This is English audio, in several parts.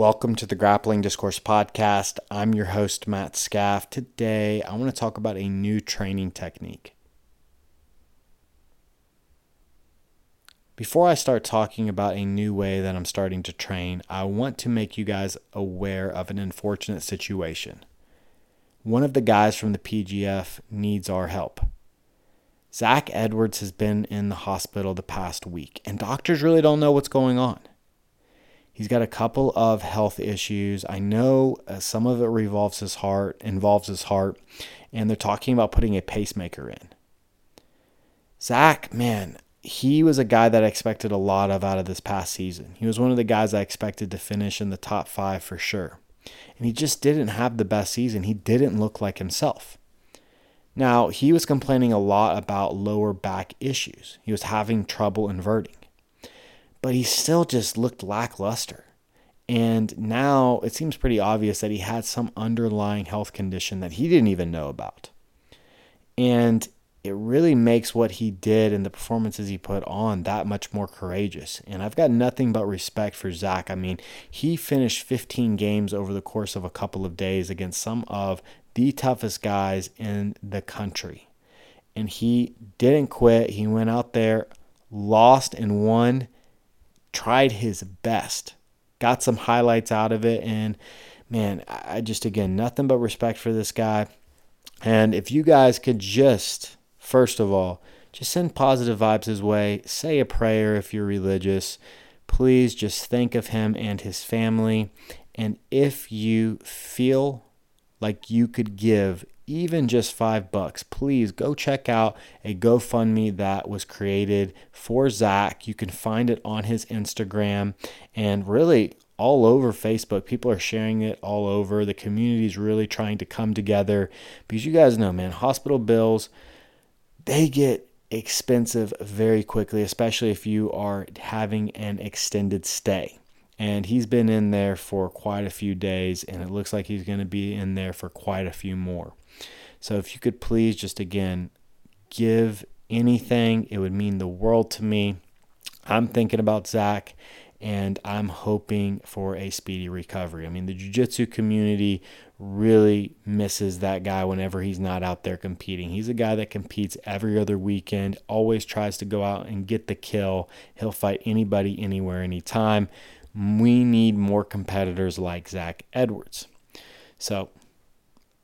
Welcome to the Grappling Discourse Podcast. I'm your host, Matt Scaff. Today, I want to talk about a new training technique. Before I start talking about a new way that I'm starting to train, I want to make you guys aware of an unfortunate situation. One of the guys from the PGF needs our help. Zach Edwards has been in the hospital the past week, and doctors really don't know what's going on. He's got a couple of health issues. I know uh, some of it revolves his heart, involves his heart, and they're talking about putting a pacemaker in. Zach, man, he was a guy that I expected a lot of out of this past season. He was one of the guys I expected to finish in the top five for sure. And he just didn't have the best season. He didn't look like himself. Now, he was complaining a lot about lower back issues. He was having trouble inverting but he still just looked lackluster. And now it seems pretty obvious that he had some underlying health condition that he didn't even know about. And it really makes what he did and the performances he put on that much more courageous. And I've got nothing but respect for Zach. I mean, he finished 15 games over the course of a couple of days against some of the toughest guys in the country. And he didn't quit. He went out there, lost, and won tried his best, got some highlights out of it, and man, I just again nothing but respect for this guy. And if you guys could just, first of all, just send positive vibes his way, say a prayer if you're religious. Please just think of him and his family. And if you feel like you could give even just five bucks, please go check out a GoFundMe that was created for Zach. You can find it on his Instagram and really all over Facebook. People are sharing it all over. The community is really trying to come together because you guys know, man, hospital bills, they get expensive very quickly, especially if you are having an extended stay and he's been in there for quite a few days and it looks like he's going to be in there for quite a few more so if you could please just again give anything it would mean the world to me i'm thinking about zach and i'm hoping for a speedy recovery i mean the jiu-jitsu community really misses that guy whenever he's not out there competing. He's a guy that competes every other weekend, always tries to go out and get the kill. He'll fight anybody, anywhere, anytime we need more competitors like Zach Edwards. So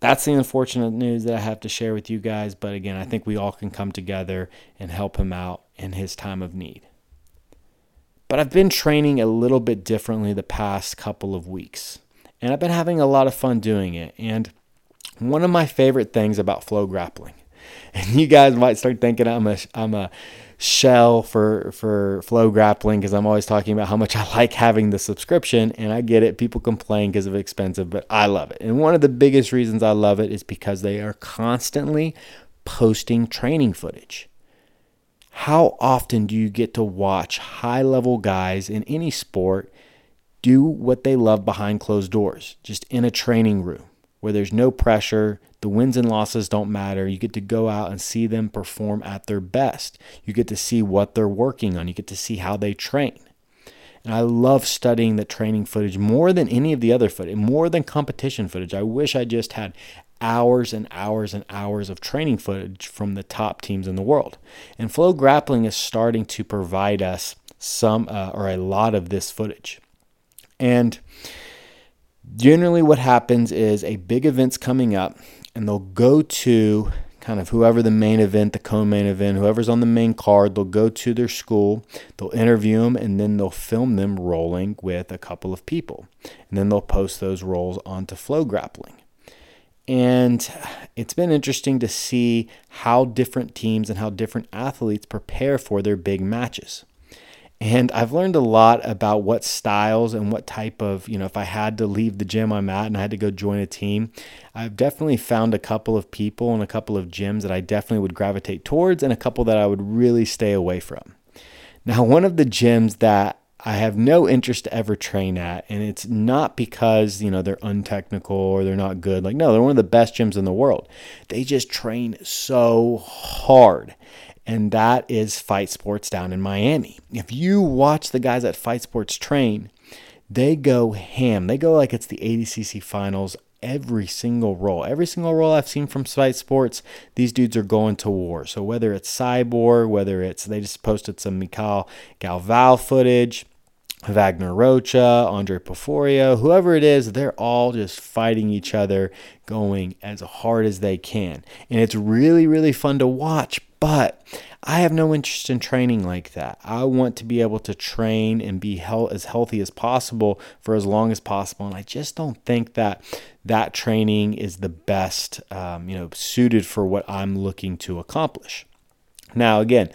that's the unfortunate news that I have to share with you guys. But again, I think we all can come together and help him out in his time of need. But I've been training a little bit differently the past couple of weeks, and I've been having a lot of fun doing it. And one of my favorite things about flow grappling, and you guys might start thinking I'm a I'm a shell for for flow grappling because I'm always talking about how much I like having the subscription and I get it. People complain because of expensive but I love it. And one of the biggest reasons I love it is because they are constantly posting training footage. How often do you get to watch high level guys in any sport do what they love behind closed doors just in a training room where there's no pressure the wins and losses don't matter. You get to go out and see them perform at their best. You get to see what they're working on. You get to see how they train. And I love studying the training footage more than any of the other footage, more than competition footage. I wish I just had hours and hours and hours of training footage from the top teams in the world. And Flow Grappling is starting to provide us some uh, or a lot of this footage. And generally, what happens is a big event's coming up and they'll go to kind of whoever the main event, the co-main event, whoever's on the main card, they'll go to their school, they'll interview them, and then they'll film them rolling with a couple of people, and then they'll post those rolls onto Flow Grappling. And it's been interesting to see how different teams and how different athletes prepare for their big matches. And I've learned a lot about what styles and what type of, you know, if I had to leave the gym I'm at and I had to go join a team, I've definitely found a couple of people and a couple of gyms that I definitely would gravitate towards and a couple that I would really stay away from. Now, one of the gyms that I have no interest to ever train at, and it's not because, you know, they're untechnical or they're not good. Like, no, they're one of the best gyms in the world. They just train so hard and that is Fight Sports down in Miami. If you watch the guys at Fight Sports train, they go ham. They go like it's the ADCC finals every single roll. Every single roll I've seen from Fight Sports, these dudes are going to war. So whether it's Cyborg, whether it's they just posted some Micael Galvão footage, Wagner Rocha, Andre Porfirio, whoever it is, they're all just fighting each other, going as hard as they can. And it's really, really fun to watch, but I have no interest in training like that. I want to be able to train and be as healthy as possible for as long as possible. And I just don't think that that training is the best, um, you know, suited for what I'm looking to accomplish. Now, again,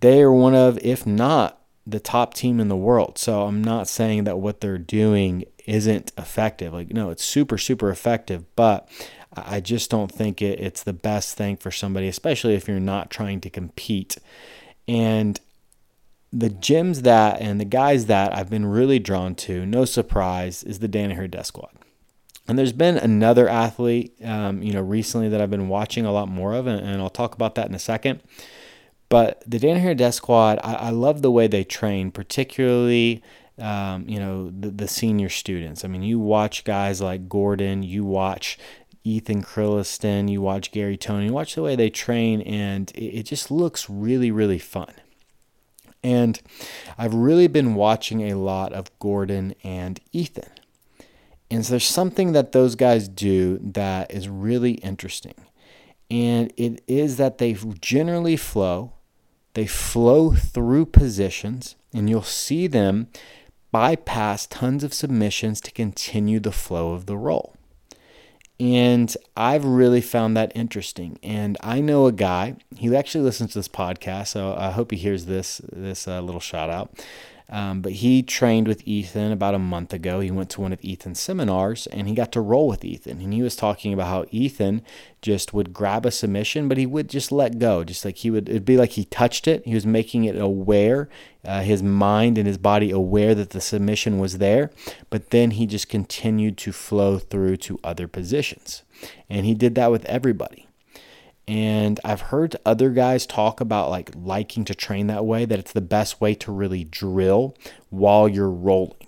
they are one of, if not the top team in the world. So I'm not saying that what they're doing isn't effective. Like, no, it's super, super effective, but I just don't think it, it's the best thing for somebody, especially if you're not trying to compete. And the gyms that and the guys that I've been really drawn to, no surprise, is the Danaher Death Squad. And there's been another athlete, um, you know, recently that I've been watching a lot more of, and, and I'll talk about that in a second. But the Danaher Death Squad, I, I love the way they train, particularly um, you know the, the senior students. I mean, you watch guys like Gordon, you watch Ethan Crelinsten, you watch Garry Tonon, you watch the way they train, and it, it just looks really, really fun. And I've really been watching a lot of Gordon and Ethan. And so there's something that those guys do that is really interesting. And it is that they generally flow they flow through positions, and you'll see them bypass tons of submissions to continue the flow of the roll. And I've really found that interesting. And I know a guy, he actually listens to this podcast, so I hope he hears this this uh, little shout out. Um, but he trained with Ethan about a month ago. He went to one of Ethan's seminars and he got to roll with Ethan. And he was talking about how Ethan just would grab a submission, but he would just let go. Just like he would, it'd be like he touched it. He was making it aware, uh, his mind and his body aware that the submission was there. But then he just continued to flow through to other positions. And he did that with everybody. And I've heard other guys talk about like liking to train that way, that it's the best way to really drill while you're rolling.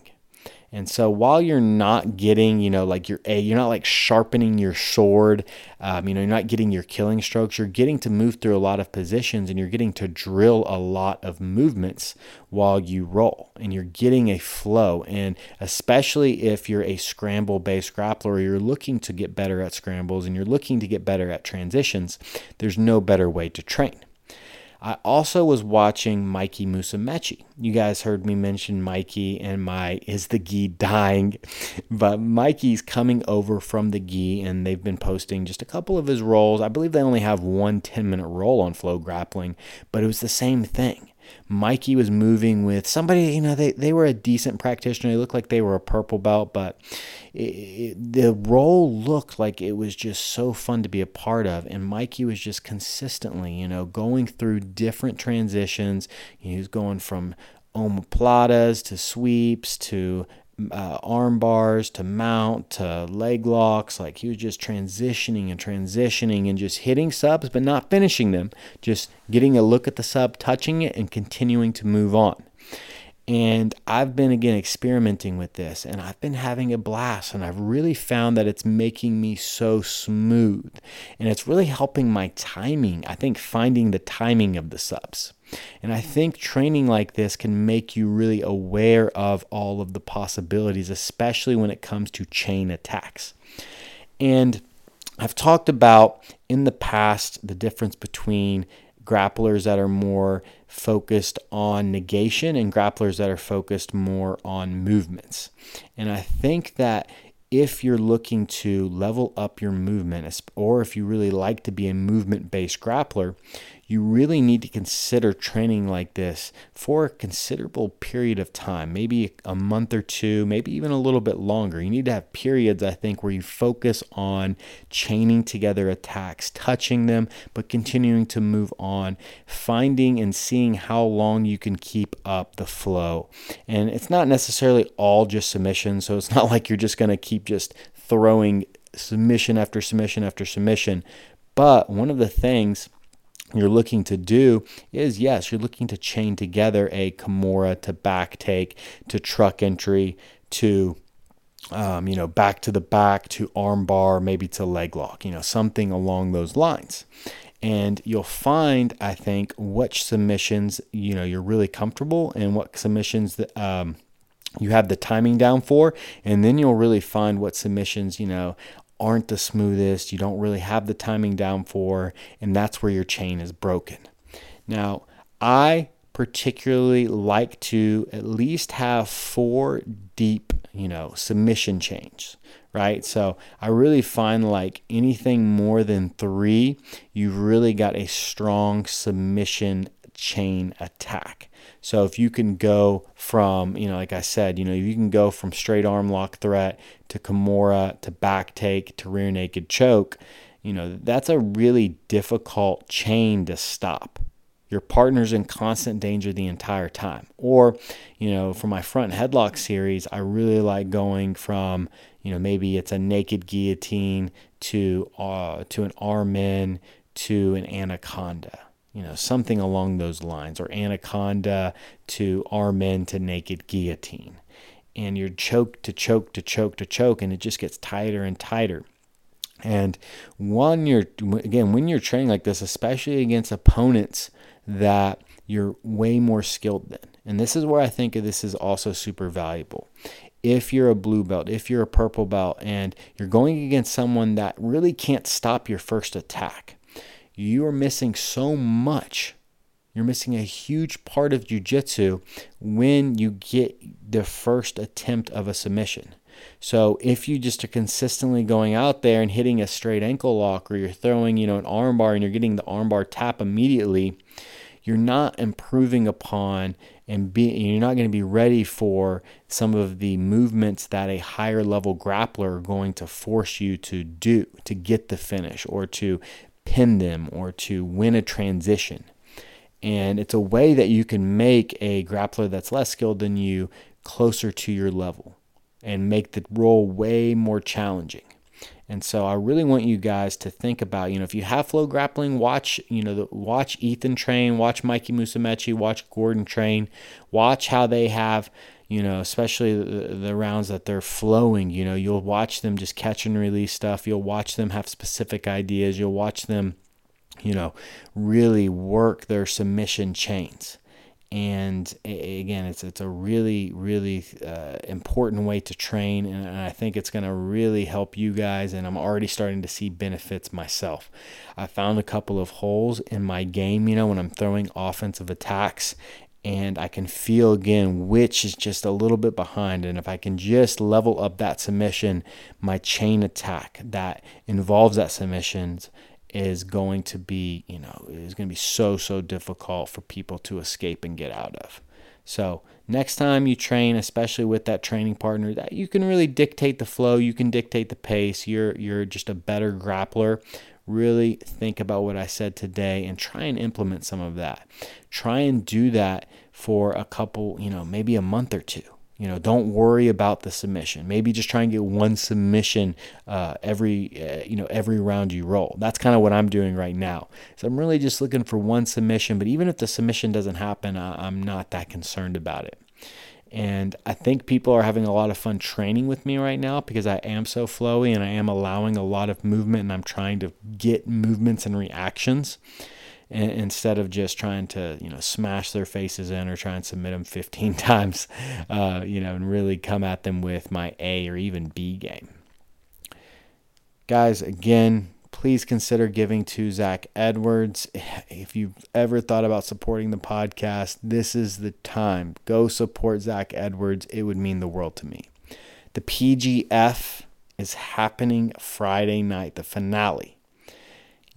And so while you're not getting, you know, like you're a, you're not like sharpening your sword, um, you know, you're not getting your killing strokes. You're getting to move through a lot of positions, and you're getting to drill a lot of movements while you roll, and you're getting a flow. And especially if you're a scramble-based grappler, or you're looking to get better at scrambles, and you're looking to get better at transitions, there's no better way to train. I also was watching Mikey Musumeci. You guys heard me mention Mikey and my is the gi dying, but Mikey's coming over from the gi and they've been posting just a couple of his rolls. I believe they only have one 10 minute roll on Flow Grappling, but it was the same thing. Mikey was moving with somebody, you know, they, they were a decent practitioner. They looked like they were a purple belt, but it, it, the roll looked like it was just so fun to be a part of. And Mikey was just consistently, you know, going through different transitions. He was going from omoplatas to sweeps to uh, arm bars to mount to leg locks. Like he was just transitioning and transitioning and just hitting subs, but not finishing them. Just getting a look at the sub, touching it, and continuing to move on. And I've been again experimenting with this and I've been having a blast. And I've really found that it's making me so smooth and it's really helping my timing. I think finding the timing of the subs. And I think training like this can make you really aware of all of the possibilities, especially when it comes to chain attacks. And I've talked about in the past the difference between grapplers that are more focused on negation and grapplers that are focused more on movements. And I think that if you're looking to level up your movement, or if you really like to be a movement based grappler, you really need to consider training like this for a considerable period of time, maybe a month or two, maybe even a little bit longer. You need to have periods, I think, where you focus on chaining together attacks, touching them, but continuing to move on, finding and seeing how long you can keep up the flow. And it's not necessarily all just submission, so it's not like you're just going to keep just throwing submission after submission after submission. But one of the things you're looking to do is yes, you're looking to chain together a Kimura to back take to truck entry to um, you know back to the back to arm bar maybe to leg lock you know something along those lines. And you'll find i think which submissions you know you're really comfortable and what submissions that um, you have the timing down for. And then you'll really find what submissions you know aren't the smoothest, you don't really have the timing down for, and that's where your chain is broken. Now, I particularly like to at least have four deep, you know, submission chains, right? So I really find like anything more than three, you've really got a strong submission chain attack. So if you can go from, you know, like I said, you know, you can go from straight arm lock threat to Kimura to back take to rear naked choke, you know, that's a really difficult chain to stop. Your partner's in constant danger the entire time. Or, you know, for my front headlock series, I really like going from, you know, maybe it's a naked guillotine to uh, to an arm in to an anaconda you know, something along those lines, or anaconda to arm in to naked guillotine. And you're choke to choke to choke to choke, and it just gets tighter and tighter. And one, you're, again, when you're training like this, especially against opponents that you're way more skilled than, and this is where I think this is also super valuable. If you're a blue belt, if you're a purple belt, and you're going against someone that really can't stop your first attack, you are missing so much. You're missing a huge part of jujitsu when you get the first attempt of a submission. So if you just are consistently going out there and hitting a straight ankle lock or you're throwing, you know, an armbar and you're getting the armbar tap immediately, you're not improving upon and be, you're not going to be ready for some of the movements that a higher level grappler are going to force you to do to get the finish or to pin them or to win a transition. And it's a way that you can make a grappler that's less skilled than you closer to your level and make the roll way more challenging. And so I really want you guys to think about, you know, if you have flow grappling, watch, you know, the, watch Ethan train, watch Mikey Musumeci, watch Gordon train, watch how they have you know, especially the, the, rounds that they're flowing, you know, you'll watch them just catch and release stuff. You'll watch them have specific ideas. You'll watch them, you know, really work their submission chains. And again, it's it's a really really uh, important way to train, and I think it's going to really help you guys. And I'm already starting to see benefits myself. I found a couple of holes in my game, you know, when I'm throwing offensive attacks, and I can feel again which is just a little bit behind. And if I can just level up that submission, my chain attack that involves that submission is going to be, you know, is going to be so, so difficult for people to escape and get out of. So next time you train, especially with that training partner, that you can really dictate the flow, you can dictate the pace. You're you're just a better grappler really think about what I said today and try and implement some of that. Try and do that for a couple, you know, maybe a month or two. You know, don't worry about the submission. Maybe just try and get one submission uh, every, uh, you know, every round you roll. That's kind of what I'm doing right now. So I'm really just looking for one submission. But even if the submission doesn't happen, I- I'm not that concerned about it. And I think people are having a lot of fun training with me right now because I am so flowy and I am allowing a lot of movement and I'm trying to get movements and reactions instead of just trying to you know smash their faces in or try and submit them 15 times uh, you know and really come at them with my a or even b game guys again please consider giving to Zach Edwards. If you've ever thought about supporting the podcast, this is the time. Go support Zach Edwards. It would mean the world to me. The PGF is happening Friday night, the finale.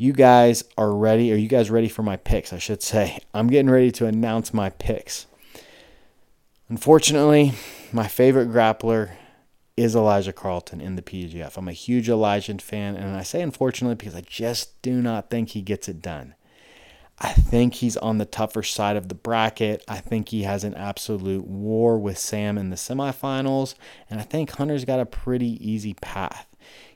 You guys are ready. Are you guys ready for my picks? I should say. I'm getting ready to announce my picks. Unfortunately, my favorite grappler is Elijah Carlton in the PGF. I'm a huge Elijah fan, and I say unfortunately because I just do not think he gets it done. I think he's on the tougher side of the bracket. I think he has an absolute war with Sam in the semifinals, and I think Hunter's got a pretty easy path.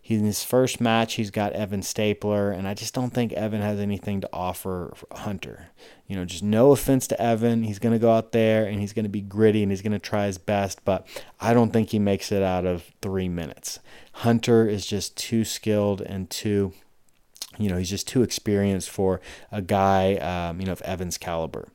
He's in his first match, he's got Evan Stapler, and I just don't think Evan has anything to offer Hunter. You know, just no offense to Evan. He's going to go out there and he's going to be gritty and he's going to try his best, but I don't think he makes it out of three minutes. Hunter is just too skilled and too you know, he's just too experienced for a guy, um, you know, of Evans' caliber.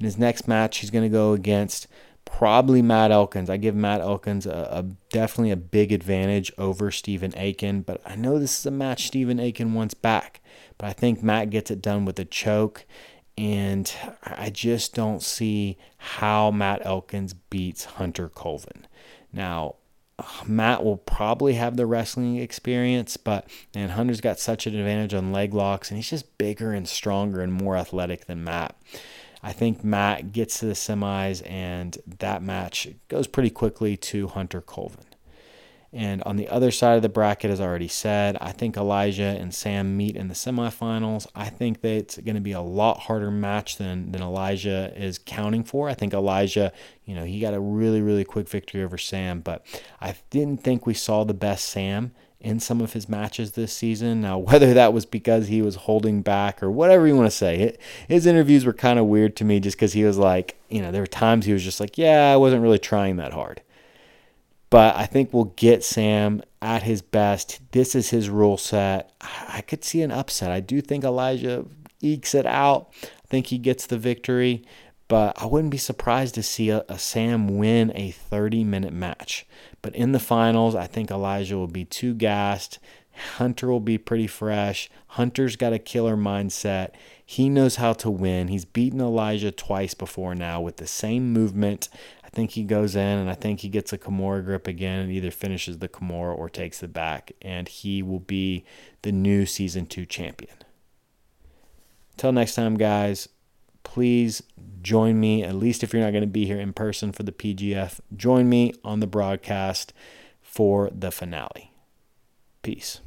In his next match, he's going to go against probably Matt Elkins. I give Matt Elkins a, a, definitely a big advantage over Stephen Aiken, but I know this is a match Stephen Aiken wants back. But I think Matt gets it done with a choke, and I just don't see how Matt Elkins beats Hunter Colvin. Now, Matt will probably have the wrestling experience, but and Hunter's got such an advantage on leg locks, and he's just bigger and stronger and more athletic than Matt. I think Matt gets to the semis, and that match goes pretty quickly to Hunter Colvin. And on the other side of the bracket, as I already said, I think Elijah and Sam meet in the semifinals. I think that it's going to be a lot harder match than, than Elijah is counting for. I think Elijah, you know, he got a really, really quick victory over Sam, but I didn't think we saw the best Sam in some of his matches this season. Now, whether that was because he was holding back or whatever you want to say, it, his interviews were kind of weird to me just because he was like, you know, there were times he was just like, yeah, I wasn't really trying that hard. But I think we'll get Sam at his best. This is his rule set. I could see an upset. I do think Elijah ekes it out. I think he gets the victory. But I wouldn't be surprised to see a, a Sam win a 30 minute match. But in the finals, I think Elijah will be too gassed. Hunter will be pretty fresh. Hunter's got a killer mindset. He knows how to win. He's beaten Elijah twice before now with the same movement. I think he goes in and I think he gets a Kimura grip again and either finishes the Kimura or takes it back. And he will be the new season two champion. Until next time, guys, please join me, at least if you're not going to be here in person for the PGF, join me on the broadcast for the finale. Peace.